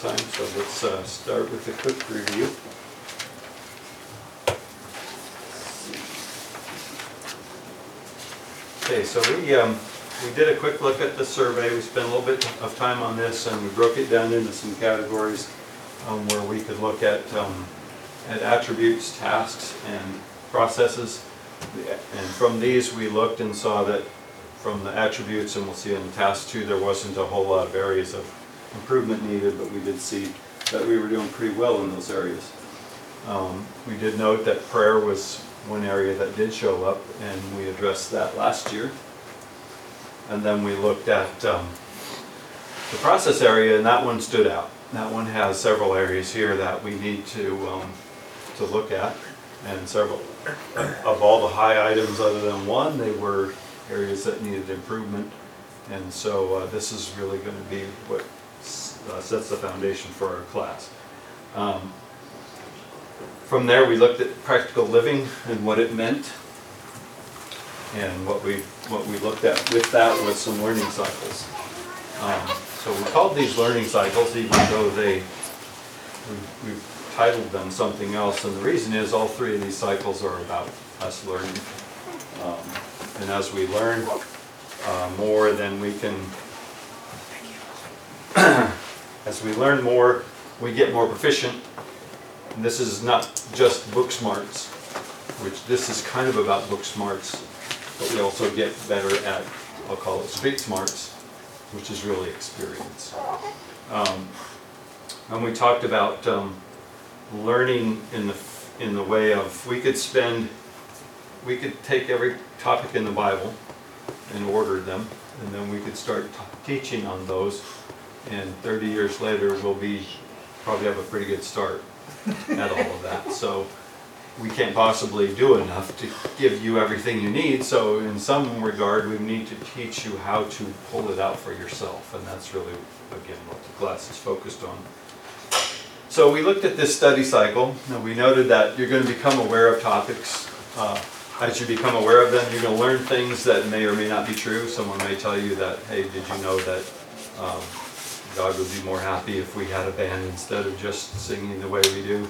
time, so let's uh, start with a quick review. Okay, so we, um, we did a quick look at the survey, we spent a little bit of time on this, and we broke it down into some categories um, where we could look at, um, at attributes, tasks, and processes. And from these, we looked and saw that from the attributes, and we'll see in task two, there wasn't a whole lot of areas of improvement needed, but we did see that we were doing pretty well in those areas. Um, We did note that prayer was one area that did show up, and we addressed that last year. And then we looked at um, the process area, and that one stood out. That one has several areas here that we need to, um, to look at, and several, of all the high items other than one, they were areas that needed improvement. And so uh, this is really going to be what uh, sets the foundation for our class. Um, From there, we looked at practical living and what it meant. And what we, what we looked at with that was some learning cycles. Um, So we called these learning cycles, even though they, we- we've titled them something else. And the reason is, all three of these cycles are about us learning. Um, And as we learn uh, more, then we can, as we learn more, we get more proficient. And this is not just book smarts, which this is kind of about book smarts, but we also get better at, I'll call it street smarts, which is really experience. Um, And we talked about um, learning in the, in the way of, we could spend, we could take every topic in the Bible and order them, and then we could start t- teaching on those. And 30 years later, we'll be, probably have a pretty good start at all of that. So we can't possibly do enough to give you everything you need. So in some regard, we need to teach you how to pull it out for yourself. And that's really, again, what the class is focused on. So we looked at this study cycle, and we noted that you're going to become aware of topics. Uh, As you become aware of them, you're going to learn things that may or may not be true. Someone may tell you that, hey, did you know that um, God would be more happy if we had a band instead of just singing the way we do?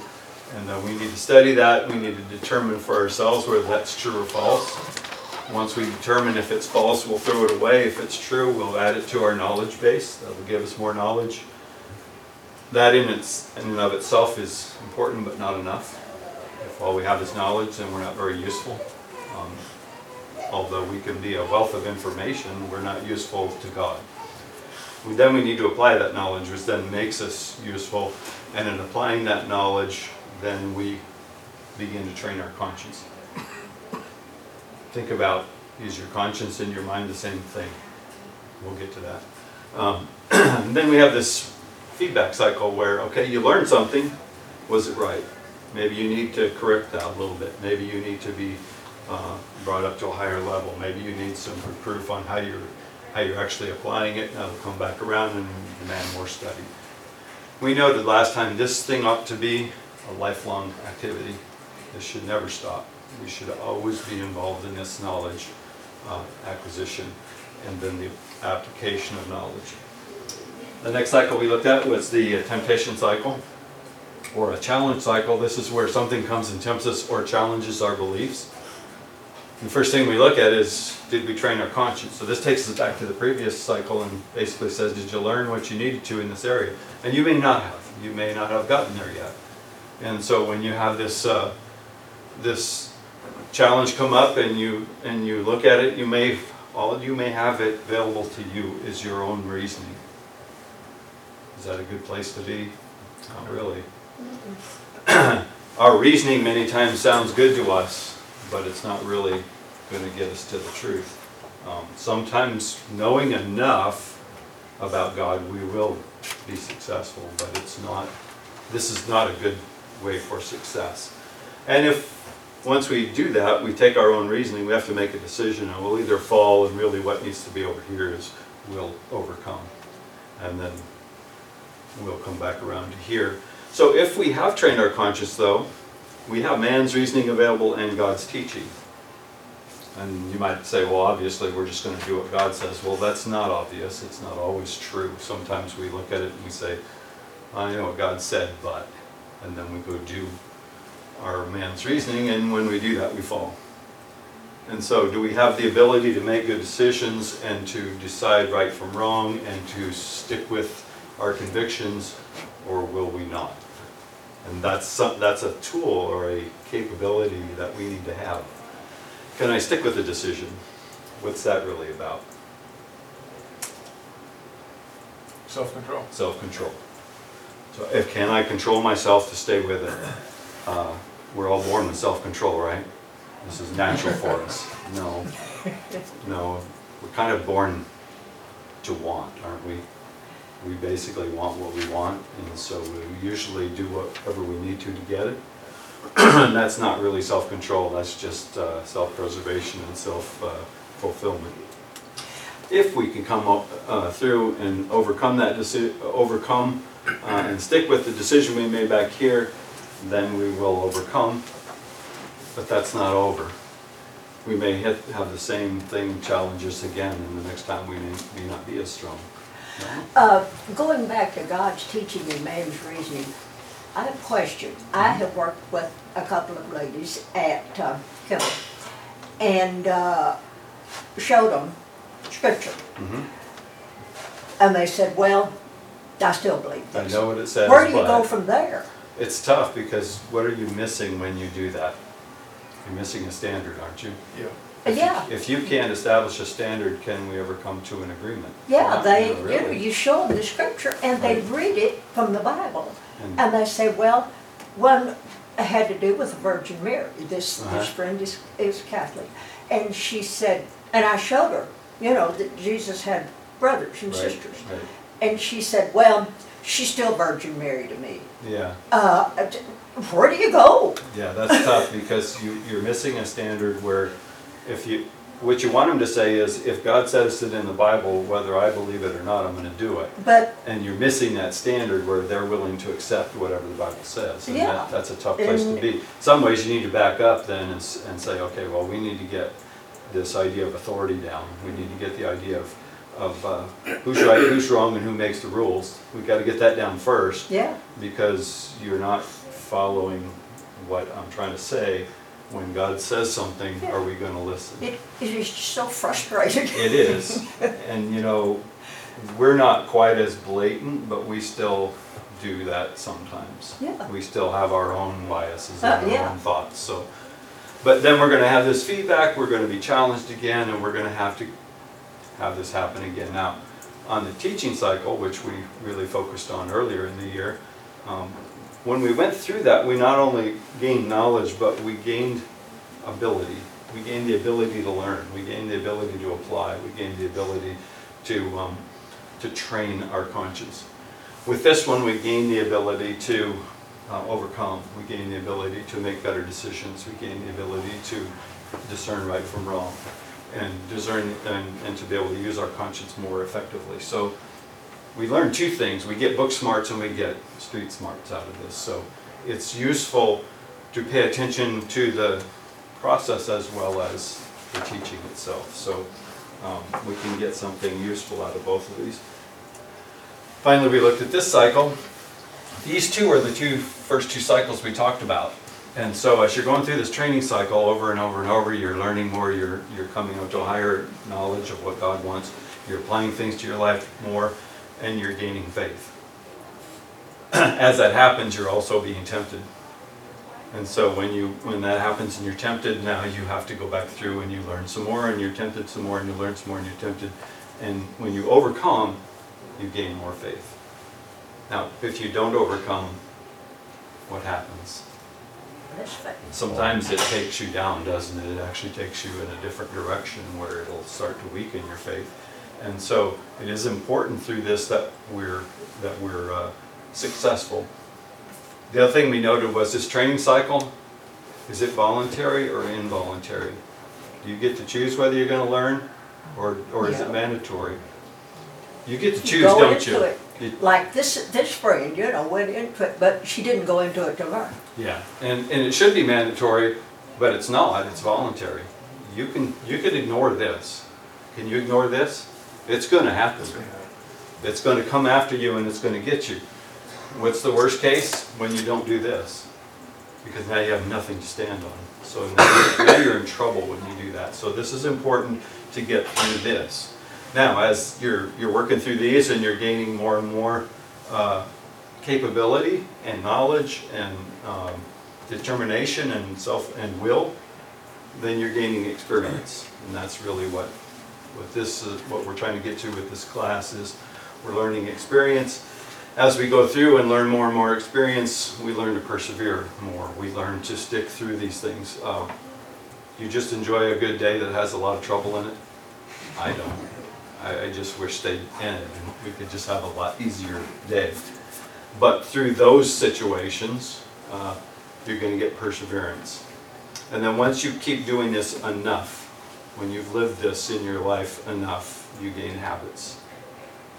And uh, we need to study that. We need to determine for ourselves whether that's true or false. Once we determine if it's false, we'll throw it away. If it's true, we'll add it to our knowledge base. That'll give us more knowledge. That in its, in and of itself is important, but not enough. If all we have is knowledge, then we're not very useful. Um, Although we can be a wealth of information, we're not useful to God. Then we need to apply that knowledge, which then makes us useful. And in applying that knowledge, then we begin to train our conscience. Think about, is your conscience and your mind the same thing? We'll get to that. Um, then we have this feedback cycle where, okay, you learned something, was it right? Maybe you need to correct that a little bit. Maybe you need to be uh, brought up to a higher level. Maybe you need some proof on how you're, how you're actually applying it. That'll come back around and demand more study. We noted last time, this thing ought to be a lifelong activity. This should never stop. We should always be involved in this knowledge uh, acquisition and then the application of knowledge. The next cycle we looked at was the temptation cycle or a challenge cycle. This is where something comes and tempts us or challenges our beliefs. The first thing we look at is, did we train our conscience? So this takes us back to the previous cycle and basically says, did you learn what you needed to in this area? And you may not have. You may not have gotten there yet. And so when you have this, uh, this challenge come up and you, and you look at it, you may, all you may have it available to you is your own reasoning. Is that a good place to be? Not really. Our reasoning many times sounds good to us, but it's not really going to get us to the truth. Um, Sometimes knowing enough about God, we will be successful, but it's not, this is not a good way for success. And if, once we do that, we take our own reasoning, we have to make a decision, and we'll either fall, and really what needs to be over here is we'll overcome. And then we'll come back around to here. So if we have trained our conscience, though, we have man's reasoning available and God's teaching. And you might say, well, obviously, we're just going to do what God says. Well, that's not obvious. It's not always true. Sometimes we look at it and we say, I know what God said, but, and then we go do our man's reasoning, and when we do that, we fall. And so, do we have the ability to make good decisions and to decide right from wrong and to stick with our convictions, or will we not? And that's some, that's a tool or a capability that we need to have. Can I stick with the decision? What's that really about? Self-control. Self-control. So if, can I control myself to stay with it? Uh, We're all born with self-control, right? This is natural for us. No, no, we're kind of born to want, aren't we? We basically want what we want, and so we usually do whatever we need to to get it. And that's not really self-control, that's just uh, self-preservation and self-fulfillment. If we can come up, uh, through and overcome that deci, overcome uh, and stick with the decision we made back here, then we will overcome. But that's not over. We may hit, have the same thing, challenges again, and the next time we may, may not be as strong. No? Uh, Going back to God's teaching and man's reasoning, I have a question. I have worked with a couple of ladies at uh, Kimball and uh, showed them scripture. Mhm. And they said, well, I still believe I know what it says, Where do you go from there? it's tough because what are you missing when you do that? You're missing a standard, aren't you? Yeah. If you- Yeah. If you can't establish a standard, can we ever come to an agreement? Yeah, they, you know, really. you show them the scripture and they Right. read it from the Bible. And- And they say, well, one had to do with the Virgin Mary. This, Uh-huh. this friend is, is Catholic. And she said, and I showed her, you know, that Jesus had brothers and Right, sisters. right. And she said, well, she's still Virgin Mary to me. Yeah, Uh, where do you go? yeah, that's tough because you, you're missing a standard where if you, what you want them to say is, if God says it in the Bible, whether I believe it or not, I'm gonna do it. But, And you're missing that standard where they're willing to accept whatever the Bible says. And Yeah. that, that's a tough place to And- be. Some ways you need to back up then and, s- and say, okay, well, we need to get this idea of authority down. We need to get the idea of, of uh, who's right, who's wrong, and who makes the rules. We've got to get that down first yeah, because you're not following what I'm trying to say. When God says something, are we gonna listen? it, it is so frustrating. It is, and you know, we're not quite as blatant, but we still do that sometimes. Yeah. We still have our own biases Uh, and our yeah. own thoughts, so. But then we're gonna have this feedback, we're gonna be challenged again, and we're gonna have to have this happen again. Now, on the teaching cycle, which we really focused on earlier in the year, um, when we went through that, we not only gained knowledge, but we gained ability. We gained the ability to learn, we gained the ability to apply, we gained the ability to, um, to train our conscience. With this one, we gained the ability to uh, overcome, we gained the ability to make better decisions, we gained the ability to discern right from wrong, and discern, and, and to be able to use our conscience more effectively. So we learn two things, we get book smarts and we get street smarts out of this. So it's useful to pay attention to the process as well as the teaching itself. So um, we can get something useful out of both of these. Finally, we looked at this cycle. These two are the two, first two cycles we talked about. And so as you're going through this training cycle over and over and over, you're learning more, you're, you're coming up to a higher knowledge of what God wants, you're applying things to your life more, and you're gaining faith. As that happens, you're also being tempted. And so when you, when that happens and you're tempted, now you have to go back through and you learn some more, and you're tempted some more, and you learn some more, and you're tempted. And when you overcome, you gain more faith. Now, if you don't overcome, what happens? Sometimes it takes you down, doesn't it? It actually takes you in a different direction where it'll start to weaken your faith. And so it is important through this that we're, that we're uh, successful. The other thing we noted was this training cycle, is it voluntary or involuntary? Do you get to choose whether you're gonna learn, or, or is it mandatory? You get to You choose, go don't into you? it. You- Like this, this friend, you know, went into it, but she didn't go into it to learn. Yeah, and, and it should be mandatory, but it's not, it's voluntary. You can, you can ignore this. Can you ignore this? It's gonna happen. It's gonna come after you and it's gonna get you. what's the worst case? When you don't do this. Because now you have nothing to stand on. So now you're in trouble when you do that. So this is important to get through this. Now, as you're, you're working through these and you're gaining more and more uh, capability and knowledge and um, determination and self and will, then you're gaining experience. And that's really what, what this is, what we're trying to get to with this class is we're learning experience. As we go through and learn more and more experience, we learn to persevere more. We learn to stick through these things. Um, you just enjoy a good day that has a lot of trouble in it? I don't. I, I just wish they'd end and we could just have a lot easier day. But through those situations, uh, you're gonna get perseverance. And then once you keep doing this enough, when you've lived this in your life enough, you gain habits.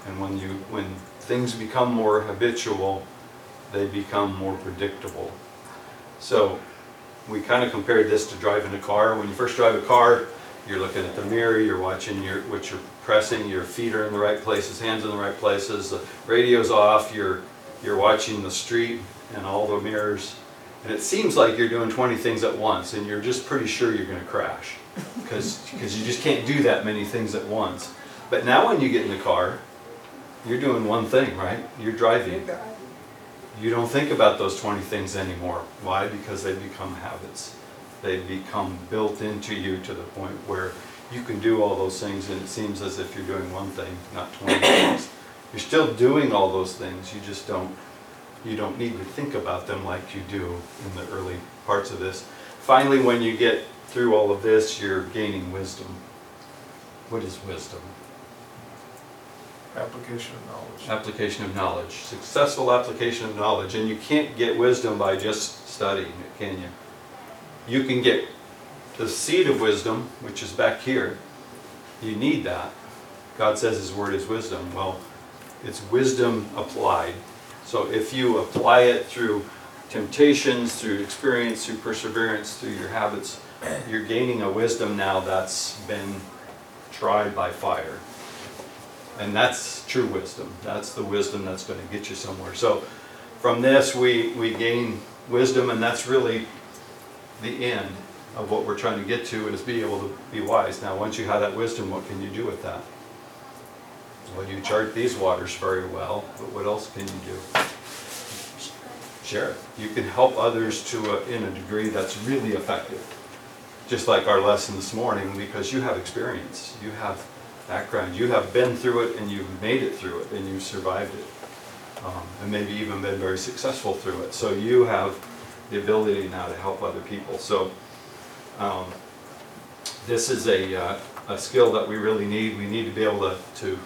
And when you, when things become more habitual, they become more predictable. So we kind of compared this to driving a car. When you first drive a car, you're looking at the mirror, you're watching your, what you're pressing, your feet are in the right places, hands in the right places, the radio's off, you're, you're watching the street and all the mirrors. And it seems like you're doing 20 things at once and you're just pretty sure you're gonna crash. Because, you just can't do that many things at once. But now when you get in the car, you're doing one thing, right? You're driving. You don't think about those 20 things anymore. Why? Because they become habits. They become built into you to the point where you can do all those things and it seems as if you're doing one thing, not 20 things. You're still doing all those things, you just don't, you don't need to think about them like you do in the early parts of this. Finally, when you get through all of this, you're gaining wisdom. What is wisdom? Application of knowledge. Application of knowledge, successful application of knowledge, and you can't get wisdom by just studying it, can you? You can get the seed of wisdom, which is back here. You need that. God says His word is wisdom. Well, it's wisdom applied. So if you apply it through temptations, through experience, through perseverance, through your habits, you're gaining a wisdom now that's been tried by fire. And that's true wisdom. That's the wisdom that's going to get you somewhere. So from this, we, we gain wisdom, and that's really the end of what we're trying to get to is be able to be wise. Now, once you have that wisdom, what can you do with that? Well, you chart these waters very well, but what else can you do? Share it. You can help others to, a- in a degree that's really effective. Just like our lesson this morning, because you have experience, you have background, you have been through it and you've made it through it and you've survived it. Um, And maybe even been very successful through it. So you have the ability now to help other people. So um, this is a, uh, a skill that we really need. We need to be able to, to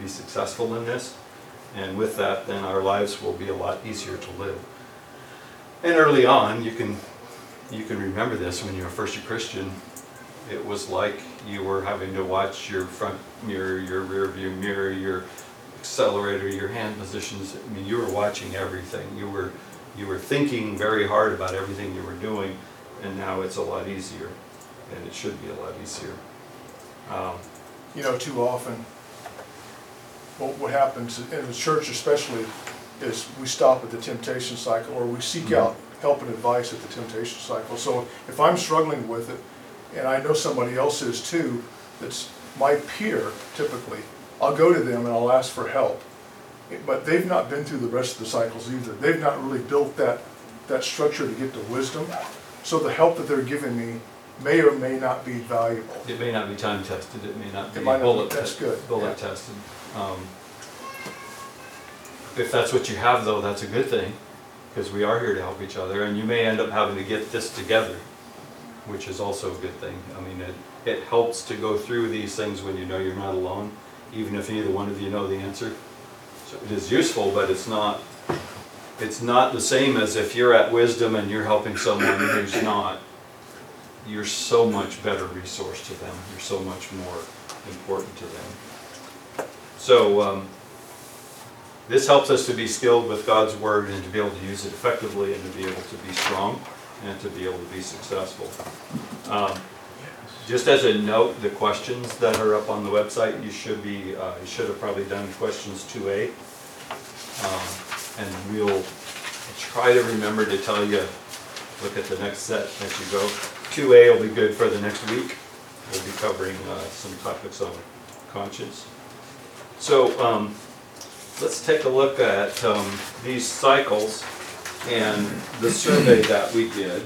be successful in this. And with that, then our lives will be a lot easier to live. And early on, you can, you can remember this when you were first a Christian. It was like you were having to watch your front mirror, your rear view mirror, your accelerator, your hand positions. I mean, you were watching everything. You were, you were thinking very hard about everything you were doing, and now it's a lot easier, and it should be a lot easier. Um, You know, too often, what, what happens in the church especially is we stop at the temptation cycle or we seek mm-hmm. out help and advice at the temptation cycle. So if I'm struggling with it, and I know somebody else is too, that's my peer typically, I'll go to them and I'll ask for help. But they've not been through the rest of the cycles either. They've not really built that, that structure to get to wisdom. So the help that they're giving me may or may not be valuable. It may not be time tested, it may not be It might not be- bullet, that's te- good, yeah. bullet tested. Um, If that's what you have though, that's a good thing, because we are here to help each other, and you may end up having to get this together, which is also a good thing. I mean, it, it helps to go through these things when you know you're not alone, even if neither one of you know the answer. So it is useful, but it's not, it's not the same as if you're at wisdom and you're helping someone who's not. You're so much better resource to them, you're so much more important to them. So, um, this helps us to be skilled with God's word and to be able to use it effectively and to be able to be strong and to be able to be successful. Um, Just as a note, the questions that are up on the website, you should be, uh, you should have probably done questions two A. Um, And we'll try to remember to tell you, look at the next set as you go. Two A will be good for the next week. We'll be covering uh, some topics on conscience. So, um, let's take a look at um, these cycles and the survey that we did.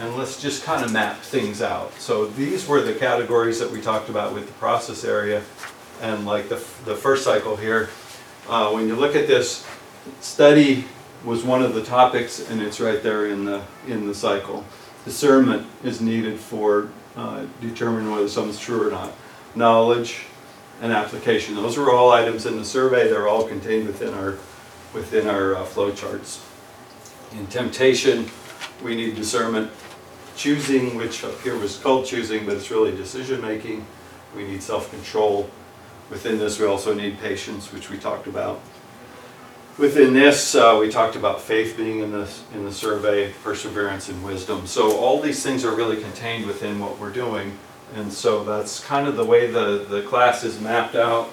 And let's just kind of map things out. So these were the categories that we talked about with the process area. And like the, the first cycle here, uh, when you look at this, study was one of the topics and it's right there in the, in the cycle. Discernment is needed for uh, determining whether something's true or not. Knowledge and application, those are all items in the survey, they're all contained within our, within our uh, flow charts. In temptation, we need discernment. Choosing, which up here was called choosing, but it's really decision-making. We need self-control. Within this, we also need patience, which we talked about. Within this, uh, we talked about faith being in the, in the survey, perseverance and wisdom. So all these things are really contained within what we're doing. And so that's kind of the way the, the class is mapped out.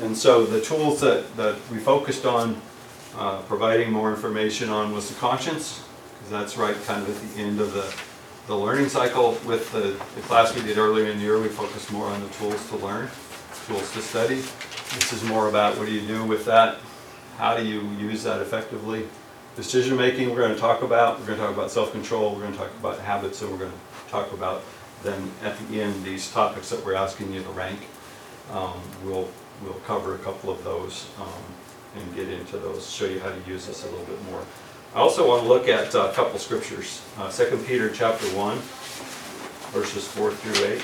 And so the tools that, that we focused on uh, providing more information on was the conscience, because that's right kind of at the end of the, the learning cycle. With the, the class we did earlier in the year, we focused more on the tools to learn, tools to study. This is more about what do you do with that? How do you use that effectively? Decision making, we're going to talk about. We're going to talk about self control. We're going to talk about habits, and we're going to talk about then at the end these topics that we're asking you to rank. Um, we'll we'll cover a couple of those um, and get into those, show you how to use this a little bit more. I also want to look at uh, a couple scriptures. Uh, 2 Peter chapter 1, verses 4 through 8.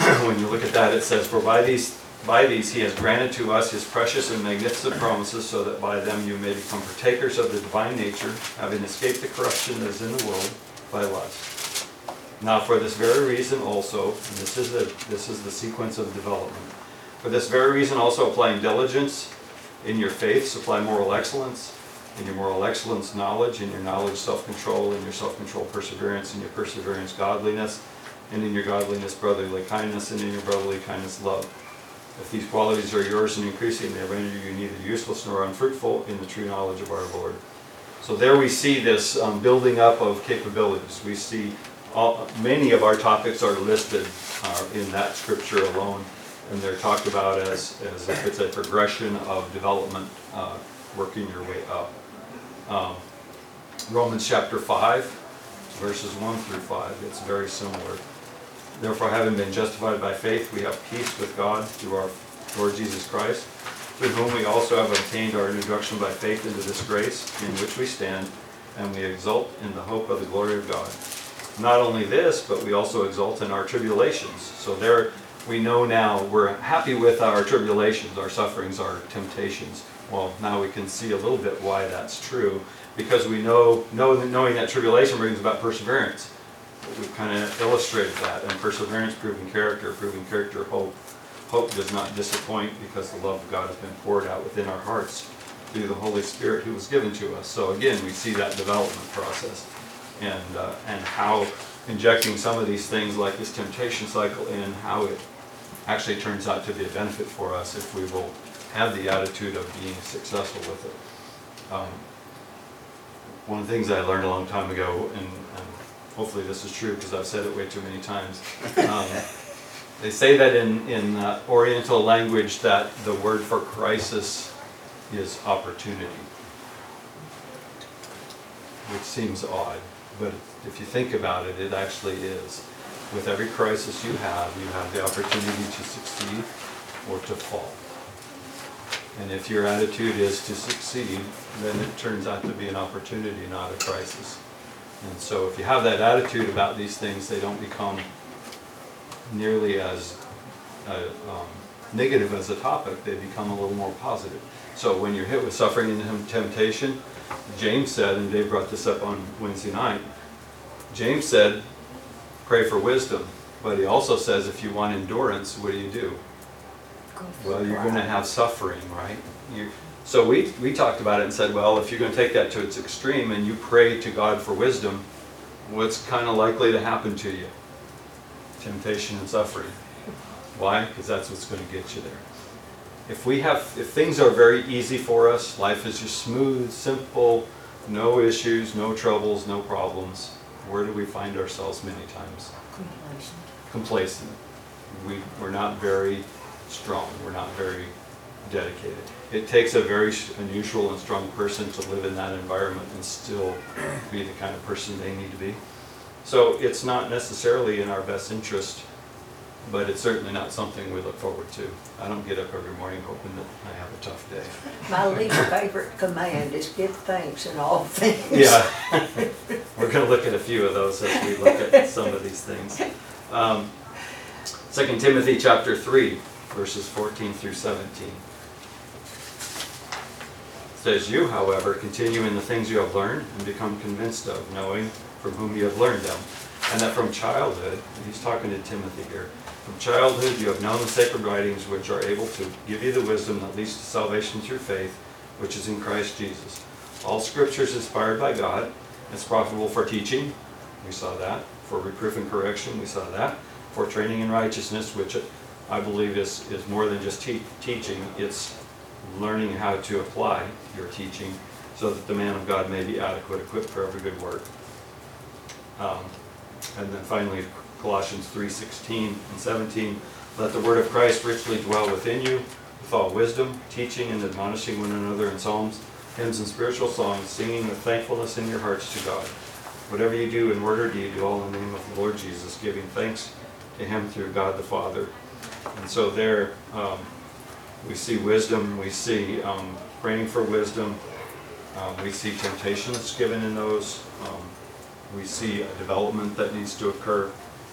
when you look at that, it says, For by these, by these he has granted to us his precious and magnificent promises, so that by them you may become partakers of the divine nature, having escaped the corruption that is in the world by lust. Now for this very reason also, this is the, this is the sequence of development. For this very reason also applying diligence in your faith, supply moral excellence, in your moral excellence knowledge, in your knowledge self-control, in your self-control perseverance, in your perseverance godliness, and in your godliness brotherly kindness, and in your brotherly kindness love. If these qualities are yours and increasing, they render you neither useless nor unfruitful in the true knowledge of our Lord. So there we see this um, building up of capabilities. We see all, many of our topics are listed uh, in that scripture alone, and they're talked about as, as if it's a progression of development, uh, working your way up. Um, Romans chapter 5, verses 1 through 5, it's very similar. Therefore, having been justified by faith, we have peace with God through our Lord Jesus Christ, with whom we also have obtained our introduction by faith into this grace in which we stand, and we exult in the hope of the glory of God. Not only this, but we also exult in our tribulations. So there, we know now we're happy with our tribulations, our sufferings, our temptations. Well, now we can see a little bit why that's true, because we know, know knowing that tribulation brings about perseverance. We've kind of illustrated that, and perseverance proving character, proving character hope. Hope does not disappoint because the love of God has been poured out within our hearts through the Holy Spirit who was given to us. So again, we see that development process and, uh, and how injecting some of these things like this temptation cycle in, how it actually turns out to be a benefit for us if we will have the attitude of being successful with it. Um, one of the things I learned a long time ago, and, and hopefully this is true because I've said it way too many times. Um, they say that in, in uh, Oriental language that the word for crisis is opportunity, which seems odd, but if you think about it, it actually is. With every crisis you have, you have the opportunity to succeed or to fall. And if your attitude is to succeed, then it turns out to be an opportunity, not a crisis. And so if you have that attitude about these things, they don't become nearly as uh, um, negative as a topic, they become a little more positive. So when you're hit with suffering and temptation, James said, and Dave brought this up on Wednesday night, James said, pray for wisdom. But he also says, if you want endurance, what do you do? Well, you're going to have suffering, right? You, so we, we talked about it and said, well, if you're going to take that to its extreme and you pray to God for wisdom, what's kind of likely to happen to you? Temptation and suffering. Why? Because that's what's going to get you there. If we have, if things are very easy for us, life is just smooth, simple, no issues, no troubles, no problems, where do we find ourselves many times? Complacent. We, we're not very strong, we're not very dedicated. It takes a very unusual and strong person to live in that environment and still be the kind of person they need to be. So it's not necessarily in our best interest, but it's certainly not something we look forward to. I don't get up every morning hoping that I have a tough day. My least favorite command is give thanks in all things. Yeah, we're gonna look at a few of those as we look at some of these things. Um, Second Timothy chapter three, verses fourteen through seventeen. Says, "You, however, continue in the things you have learned and become convinced of, knowing from whom you have learned them, and that from childhood," and he's talking to Timothy here, "from childhood you have known the sacred writings which are able to give you the wisdom that leads to salvation through faith, which is in Christ Jesus. All scripture is inspired by God, it's profitable for teaching, we saw that, for reproof and correction, we saw that, for training in righteousness, which I believe is, is more than just te- teaching, it's learning how to apply your teaching so that the man of God may be adequate, equipped for every good work. Um, And then finally, Colossians 3:16 and 17, let the word of Christ richly dwell within you with all wisdom, teaching and admonishing one another in psalms, hymns and spiritual songs, singing with thankfulness in your hearts to God. Whatever you do in word or deed, do all in the name of the Lord Jesus, giving thanks to him through God the Father. And so there, um, we see wisdom, we see um, praying for wisdom, um, we see temptations given in those, um, we see a development that needs to occur.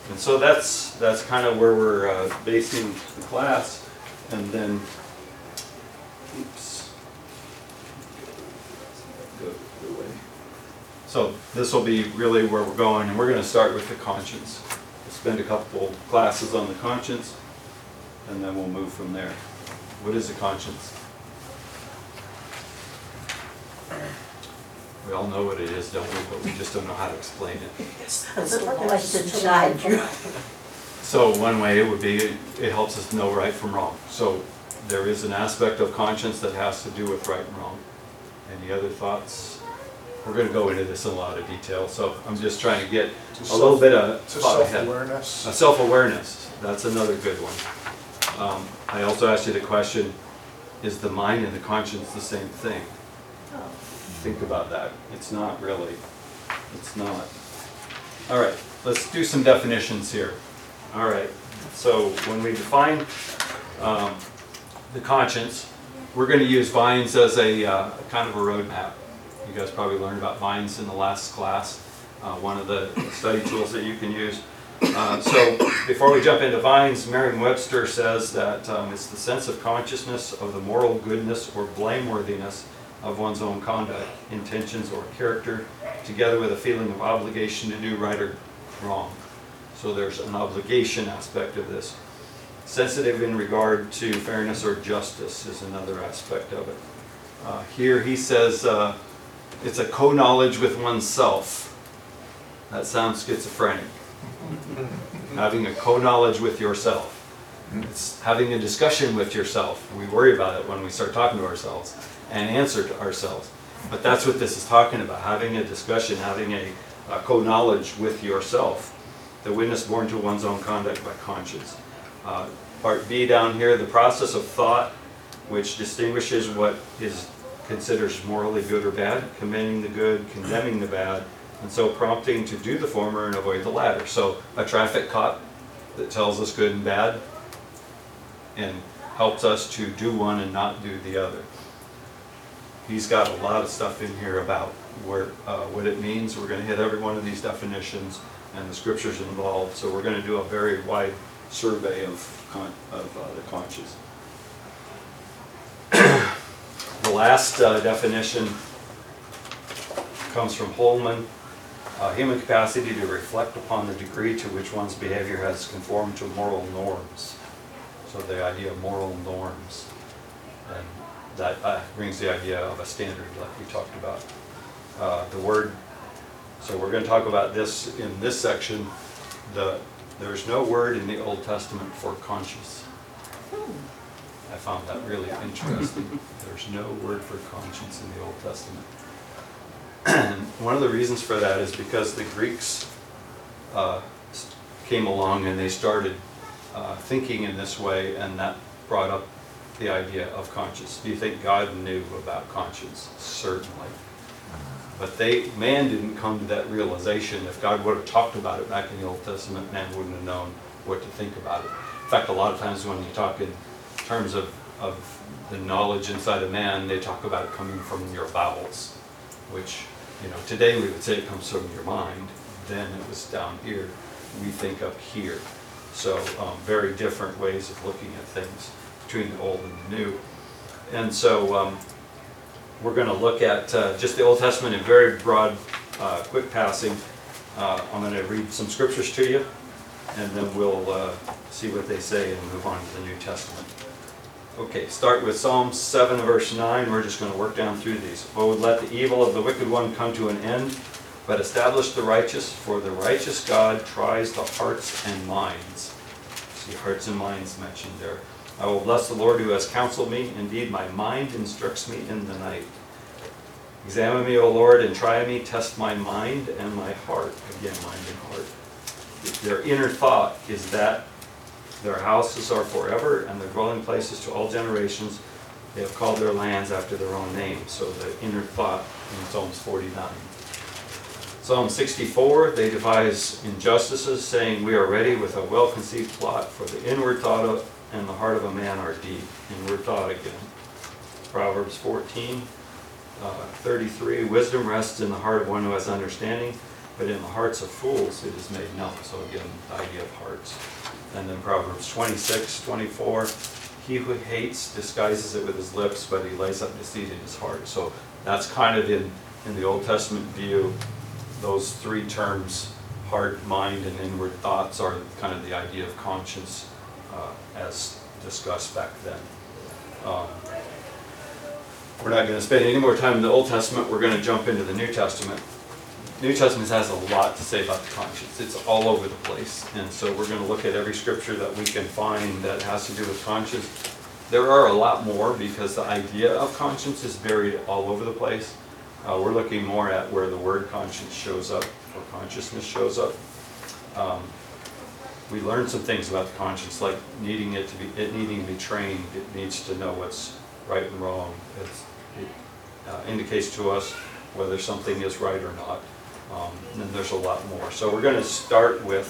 And so that's, that's kind of where we're uh, basing the class. And then, oops. Go the way. So this will be really where we're going, and we're going to start with the conscience. We'll spend a couple classes on the conscience, and then we'll move from there. What is a conscience? We all know what it is, don't we? But we just don't know how to explain it. It's a place inside you. So one way it would be, it helps us know right from wrong. So there is an aspect of conscience that has to do with right and wrong. Any other thoughts? We're gonna go into this in a lot of detail, so I'm just trying to get To a little bit of To thought ahead. self-awareness. Uh, Self-awareness, that's another good one. Um, I also asked you the question, is the mind and the conscience the same thing? Think about that. It's not really. It's not. All right, let's do some definitions here. All right, so when we define um, the conscience, we're going to use Vines as a uh, kind of a roadmap. You guys probably learned about Vines in the last class, uh, one of the study tools that you can use. Uh, So before we jump into Vines, Merriam-Webster says that um, it's the sense of consciousness of the moral goodness or blameworthiness of one's own conduct, intentions, or character, together with a feeling of obligation to do right or wrong. So there's an obligation aspect of this. Sensitive in regard to fairness or justice is another aspect of it. Uh, Here, he says, uh, it's a co-knowledge with oneself. That sounds schizophrenic. Having a co-knowledge with yourself. It's having a discussion with yourself. We worry about it when we start talking to ourselves and answer to ourselves. But that's what this is talking about, having a discussion, having a, a co-knowledge with yourself. The witness born to one's own conduct by conscience. Uh, Part B down here, the process of thought, which distinguishes what is considers morally good or bad, commending the good, condemning the bad, and so prompting to do the former and avoid the latter. So a traffic cop that tells us good and bad and helps us to do one and not do the other. He's got a lot of stuff in here about where, uh, what it means. We're gonna hit every one of these definitions and the scriptures involved, so we're gonna do a very wide survey of con, of uh, the conscience. The last uh, definition comes from Holman. Uh, Human capacity to reflect upon the degree to which one's behavior has conformed to moral norms. So the idea of moral norms. And that uh, brings the idea of a standard like we talked about. Uh, The word, so we're going to talk about this in this section. The, there's no word in the Old Testament for conscious. I found that really interesting. There's no word for conscience in the Old Testament. And one of the reasons for that is because the Greeks uh, came along and they started uh, thinking in this way, and that brought up the idea of conscience. Do you think God knew about conscience? Certainly. But they, man didn't come to that realization. If God would have talked about it back in the Old Testament, man wouldn't have known what to think about it. In fact, a lot of times when you talk in terms of, of the knowledge inside of man, they talk about it coming from your bowels, which, you know, today we would say it comes from your mind. Then it was down here. We think up here. So, um, very different ways of looking at things between the old and the new. And so, um, we're going to look at uh, just the Old Testament in very broad, uh, quick passing. Uh, I'm going to read some scriptures to you, and then we'll uh, see what they say and move on to the New Testament. Okay, start with Psalm 7, verse 9. We're just going to work down through these. Oh, let the evil of the wicked one come to an end, but establish the righteous, for the righteous God tries the hearts and minds. See, hearts and minds mentioned there. I will bless the Lord who has counseled me. Indeed, my mind instructs me in the night. Examine me, O Lord, and try me. Test my mind and my heart. Again, mind and heart. Their inner thought is that their houses are forever and their dwelling places to all generations. They have called their lands after their own name. So the inner thought in Psalms 49. Psalm 64, they devise injustices, saying, We are ready with a well-conceived plot, for the inward thought of, and the heart of a man are deep. Inward thought again. Proverbs 14, uh, 33, Wisdom rests in the heart of one who has understanding, but in the hearts of fools it is made known. So again, the idea of hearts. And then Proverbs 26, 24, He who hates disguises it with his lips, but he lays up deceit in his heart. So that's kind of in, in the Old Testament view, those three terms, heart, mind, and inward thoughts, are kind of the idea of conscience uh, as discussed back then. Um, We're not going to spend any more time in the Old Testament, we're going to jump into the New Testament. New Testament has a lot to say about the conscience, it's all over the place, and so we're going to look at every scripture that we can find that has to do with conscience. There are a lot more because the idea of conscience is buried all over the place. Uh, we're looking more at where the word conscience shows up, or consciousness shows up. Um, we learned some things about the conscience, like needing it to be, it needing to be trained. It needs to know what's right and wrong. It's, it uh, indicates to us whether something is right or not. Um, and there's a lot more. So we're going to start with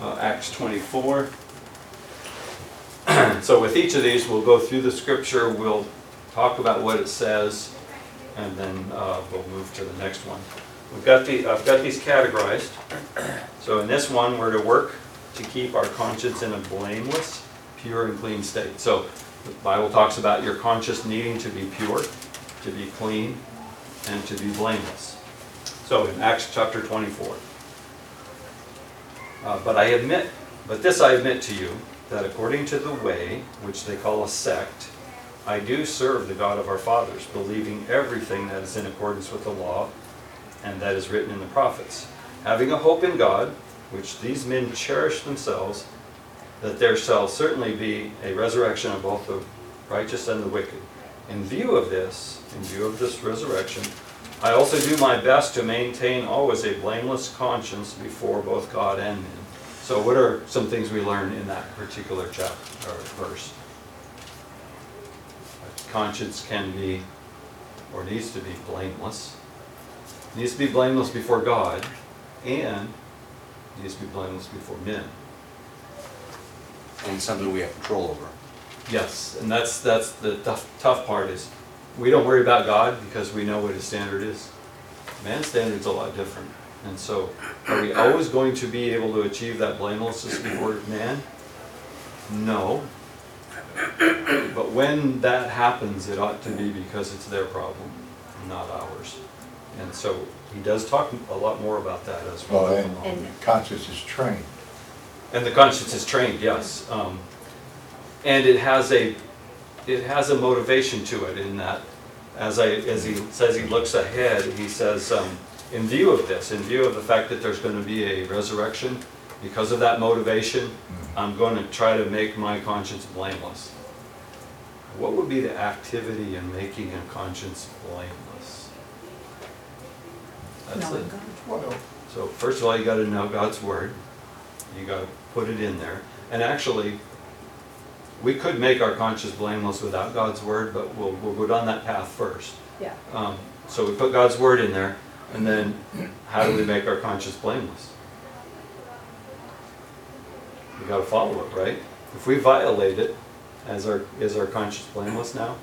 uh, Acts 24. so with each of these, we'll go through the scripture. We'll talk about what it says, and then uh, we'll move to the next one. We've got the, I've got these categorized. So in this one, we're to work to keep our conscience in a blameless, pure, and clean state. So the Bible talks about your conscience needing to be pure, to be clean, and to be blameless. So in Acts chapter 24. Uh, but I admit, but this I admit to you, that according to the way, which they call a sect, I do serve the God of our fathers, believing everything that is in accordance with the law and that is written in the prophets, having a hope in God, which these men cherish themselves, that there shall certainly be a resurrection of both the righteous and the wicked. In view of this, in view of this resurrection, I also do my best to maintain always a blameless conscience before both God and men. So what are some things we learn in that particular chapter or verse? Conscience can be or needs to be blameless. Needs to be blameless before God and needs to be blameless before men. and something we have control over. Yes, and that's, that's the tough, tough part is, we don't worry about God because we know what his standard is. Man's standard's a lot different. And so, are we always going to be able to achieve that blamelessness before man? No. But when that happens, it ought to be because it's their problem, not ours. And so, he does talk a lot more about that as well. Well, and And- conscience is trained. And the conscience is trained, yes. Um, and it has a, it has a motivation to it in that, as I, as he says he looks ahead, he says, um, in view of this, in view of the fact that there's going to be a resurrection, because of that motivation, I'm going to try to make my conscience blameless. what would be the activity in making a conscience blameless? That's Knowing it. Well, So first of all, you gotta know God's word. You gotta put it in there. And actually, we could make our conscience blameless without God's word, but we'll, we'll go down that path first. Yeah, Um, so we put God's word in there, and then how do we make our conscience blameless? We gotta follow it, right? If we violate it, as our, is our conscience blameless now?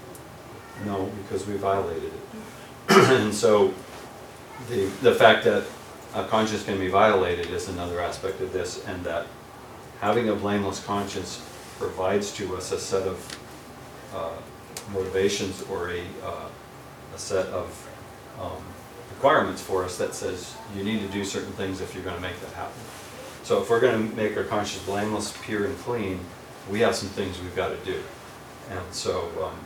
No, because we violated it. And so, the, the fact that a conscience can be violated is another aspect of this, and that having a blameless conscience provides to us a set of uh, motivations or a, uh, a set of um, requirements for us that says you need to do certain things if you're gonna make that happen. So if we're gonna make our conscience blameless, pure and clean, we have some things we've gotta do. And so, um,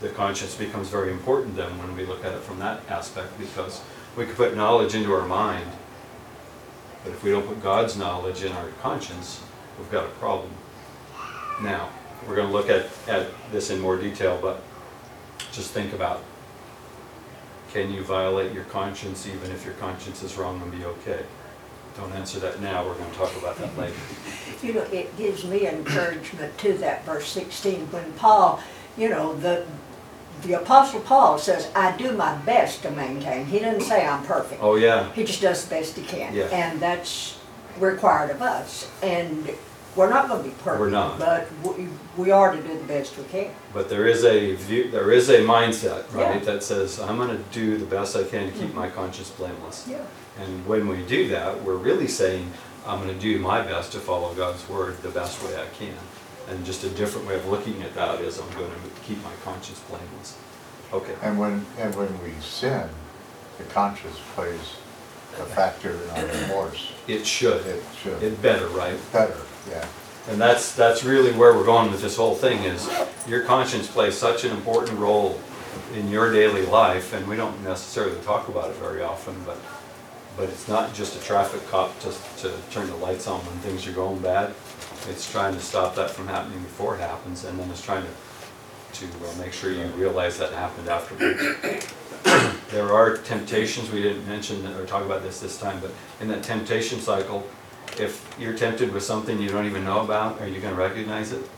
the conscience becomes very important then when we look at it from that aspect, because we can put knowledge into our mind, but if we don't put God's knowledge in our conscience, we've got a problem. Now, we're gonna look at, at this in more detail, but just think about, can you violate your conscience even if your conscience is wrong and be okay? Don't answer that now, we're gonna talk about that later. you know, it gives me encouragement to that verse sixteen, when Paul, you know, the, the apostle Paul says, I do my best to maintain. He doesn't say I'm perfect. Oh, yeah, He just does the best he can. Yeah. And that's required of us. And we're not gonna be perfect. We're not. But we, we are to do the best we can. but there is a view, there is a mindset, Yeah. right, that says, I'm gonna do the best I can to keep mm-hmm. my conscience blameless. Yeah. And when we do that, we're really saying, I'm gonna do my best to follow God's word the best way I can. And just a different way of looking at that is I'm gonna keep my conscience blameless. Okay, And when, and when we sin, the conscience plays a factor in our remorse. it should, It should, it better, right? better, yeah. And that's, that's really where we're going with this whole thing is your conscience plays such an important role in your daily life, and we don't necessarily talk about it very often, but, but it's not just a traffic cop just to turn the lights on when things are going bad. It's trying to stop that from happening before it happens, and then it's trying to, to uh, make sure you realize that happened afterwards. There are temptations, we didn't mention or talk about this this time, but in that temptation cycle, if you're tempted with something you don't even know about, are you gonna recognize it?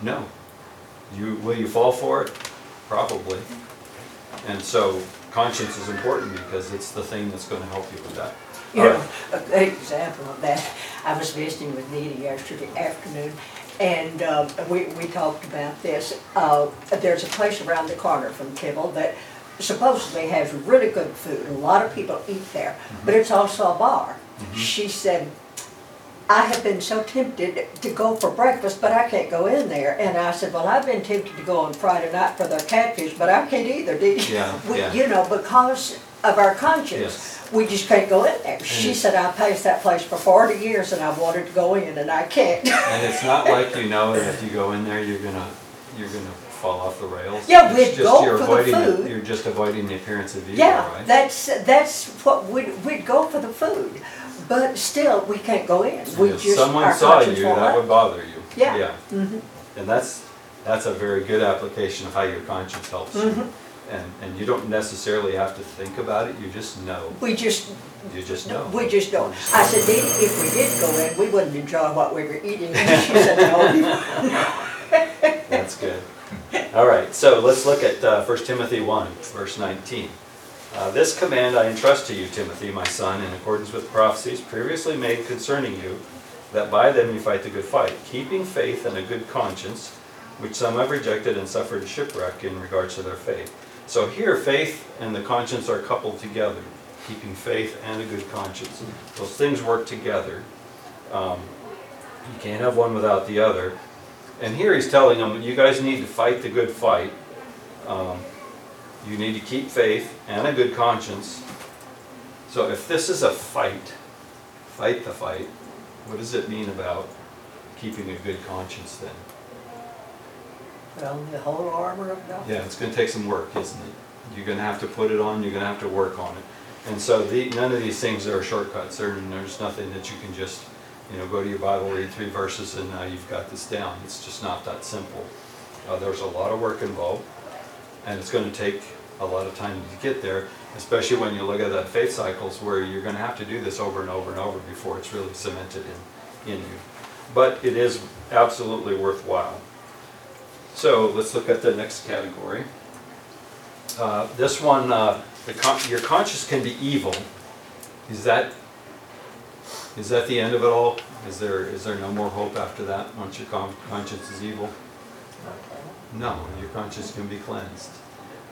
No. You, will you fall for it? Probably. And so conscience is important because it's the thing that's gonna help you with that. You All know, right. a good example of that, I was visiting with Nita yesterday afternoon, and um, we, we talked about this. Uh, There's a place around the corner from Kibble that supposedly has really good food, a lot of people eat there, but it's also a bar. She said, I have been so tempted to go for breakfast, but I can't go in there. And I said, well, I've been tempted to go on Friday night for the catfish, but I can't either, did you? Yeah, We- yeah. You know, because of our conscience, Yes. we just can't go in there. She said, I paced that place for forty years and I wanted to go in and I can't. And it's not like you know that if you go in there, you're gonna, you're gonna fall off the rails. Yeah, It's we'd just go you're for the avoiding food. You're just avoiding the appearance of evil, Yeah, right? that's, that's what, we'd, we'd go for the food, but still, we can't go in. We If just, someone our saw conscience you, won't that let would bother you. Yeah. Yeah. Mhm. And that's, that's a very good application of how your conscience helps you. Mhm. And, and you don't necessarily have to think about it, you just know. We just, You just know. we just don't. I said, Dee, if we did go in, we wouldn't enjoy what we were eating. And she said, no, That's good. All right, so let's look at uh, 1 Timothy 1, verse 19. Uh, This command I entrust to you, Timothy, my son, in accordance with prophecies previously made concerning you, that by them you fight the good fight, keeping faith and a good conscience, which some have rejected and suffered shipwreck in regards to their faith. So here, faith and the conscience are coupled together, keeping faith and a good conscience. Those things work together. Um, You can't have one without the other. And here he's telling them, you guys need to fight the good fight. Um, you need to keep faith and a good conscience. So if this is a fight, fight the fight, what does it mean about keeping a good conscience then? Well, the whole armor of God. Yeah, it's gonna take some work, isn't it? You're gonna have to put it on, you're gonna have to work on it. And so the, none of these things are shortcuts, there, there's nothing that you can just, you know, go to your Bible, read three verses, and now you've got this down. It's just not that simple. Uh, There's a lot of work involved, and it's gonna take a lot of time to get there, especially when you look at the faith cycles where you're gonna have to do this over and over and over before it's really cemented in, in you. But it is absolutely worthwhile. So let's look at the next category. Uh, This one, uh, the con- your conscience can be evil. Is that, is that the end of it all? Is there, is there no more hope after that, once your con- conscience is evil? No, your conscience can be cleansed.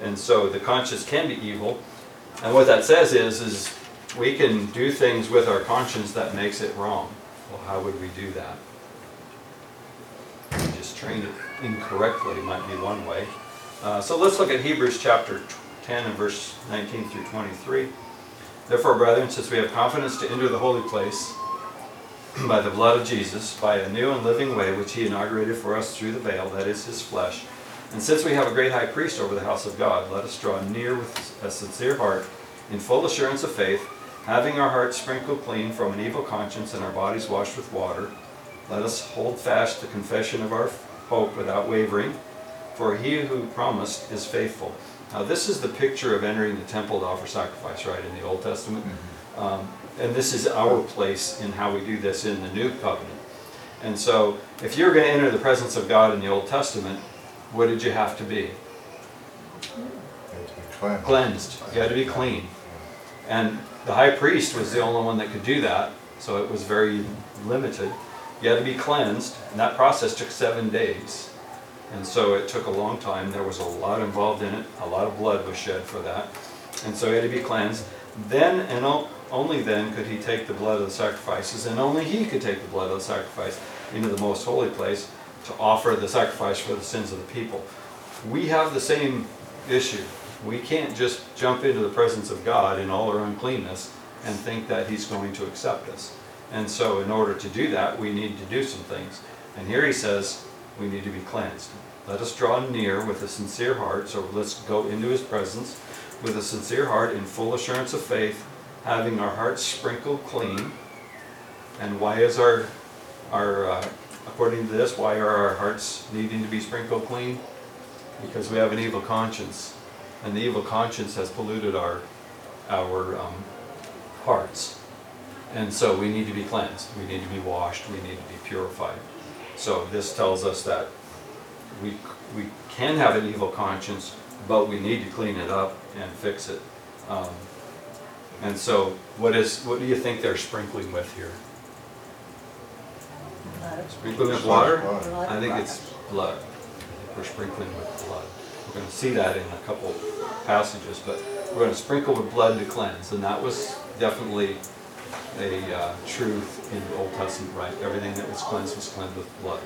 And so the conscience can be evil. And what that says is, is we can do things with our conscience that makes it wrong. Well, how would we do that? We Just train it incorrectly might be one way. Uh, So let's look at Hebrews chapter 10 and verse 19 through 23. Therefore, brethren, since we have confidence to enter the holy place by the blood of Jesus, by a new and living way which he inaugurated for us through the veil, that is his flesh, and since we have a great high priest over the house of God, let us draw near with a sincere heart, in full assurance of faith, having our hearts sprinkled clean from an evil conscience and our bodies washed with water. Let us hold fast the confession of our hope without wavering, for he who promised is faithful. Now, this is the picture of entering the temple to offer sacrifice, right, in the Old Testament. Um, And this is our place in how we do this in the New Covenant. And so, if you're going to enter the presence of God in the Old Testament, what did you have to be? It's be cleansed. Cleansed. You had to be clean. And the high priest was the only one that could do that, so it was very limited. You had to be cleansed, and that process took seven days. And so it took a long time. There was a lot involved in it. A lot of blood was shed for that. And so he had to be cleansed. Then and o- only then could he take the blood of the sacrifices, and only he could take the blood of the sacrifice into the most holy place to offer the sacrifice for the sins of the people. We have the same issue. We can't just jump into the presence of God in all our uncleanness and think that he's going to accept us. And so in order to do that, we need to do some things. And here he says, we need to be cleansed. Let us draw near with a sincere heart, so let's go into his presence with a sincere heart in full assurance of faith, having our hearts sprinkled clean. And why is our, our, uh, according to this, why are our hearts needing to be sprinkled clean? Because we have an evil conscience, and the evil conscience has polluted our, our um, hearts. And so we need to be cleansed, we need to be washed, we need to be purified. So this tells us that we, we can have an evil conscience, but we need to clean it up and fix it. Um, And so what is, what do you think they're sprinkling with here? Sprinkling with water? Blood. I think it's blood. We're sprinkling with blood. We're gonna see that in a couple passages, but we're gonna sprinkle with blood to cleanse, and that was definitely a uh, truth in the Old Testament, right? Everything that was cleansed was cleansed with blood.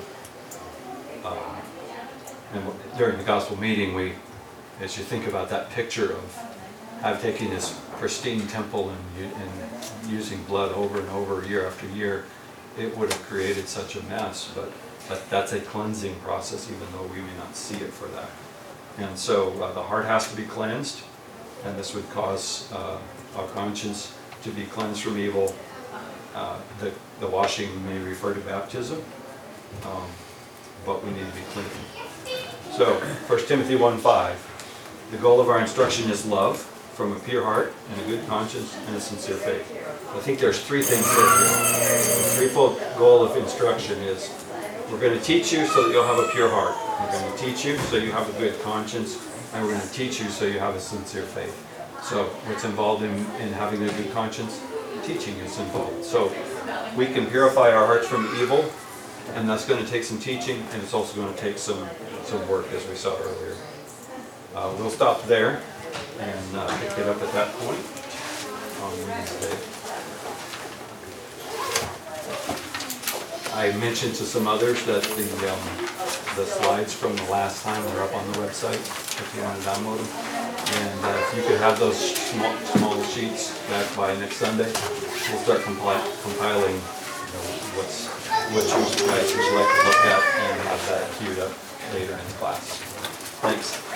Um, And during the gospel meeting, we, as you think about that picture of have taking this pristine temple and, and using blood over and over, year after year, it would have created such a mess, but that, that's a cleansing process, even though we may not see it for that. And so uh, the heart has to be cleansed, and this would cause uh, our conscience to be cleansed from evil. Uh, The, the washing may refer to baptism, um, but we need to be clean. So, 1 Timothy 1:5, the goal of our instruction is love from a pure heart and a good conscience and a sincere faith. I think there's three things there. The threefold goal of instruction is, we're gonna teach you so that you'll have a pure heart. We're gonna teach you so you have a good conscience, and we're gonna teach you so you have a sincere faith. So what's involved in, in having a good conscience? Teaching is involved. So we can purify our hearts from evil, and that's gonna take some teaching, and it's also gonna take some, some work, as we saw earlier. Uh, we'll stop there and uh, pick it up at that point on Wednesday. I mentioned to some others that the, um, the slides from the last time are up on the website, if you want to download them. And uh, if you could have those small, small sheets back by next Sunday, we'll start compiling, you know, what's, what you guys would like to look at and have that queued up later in class. Thanks.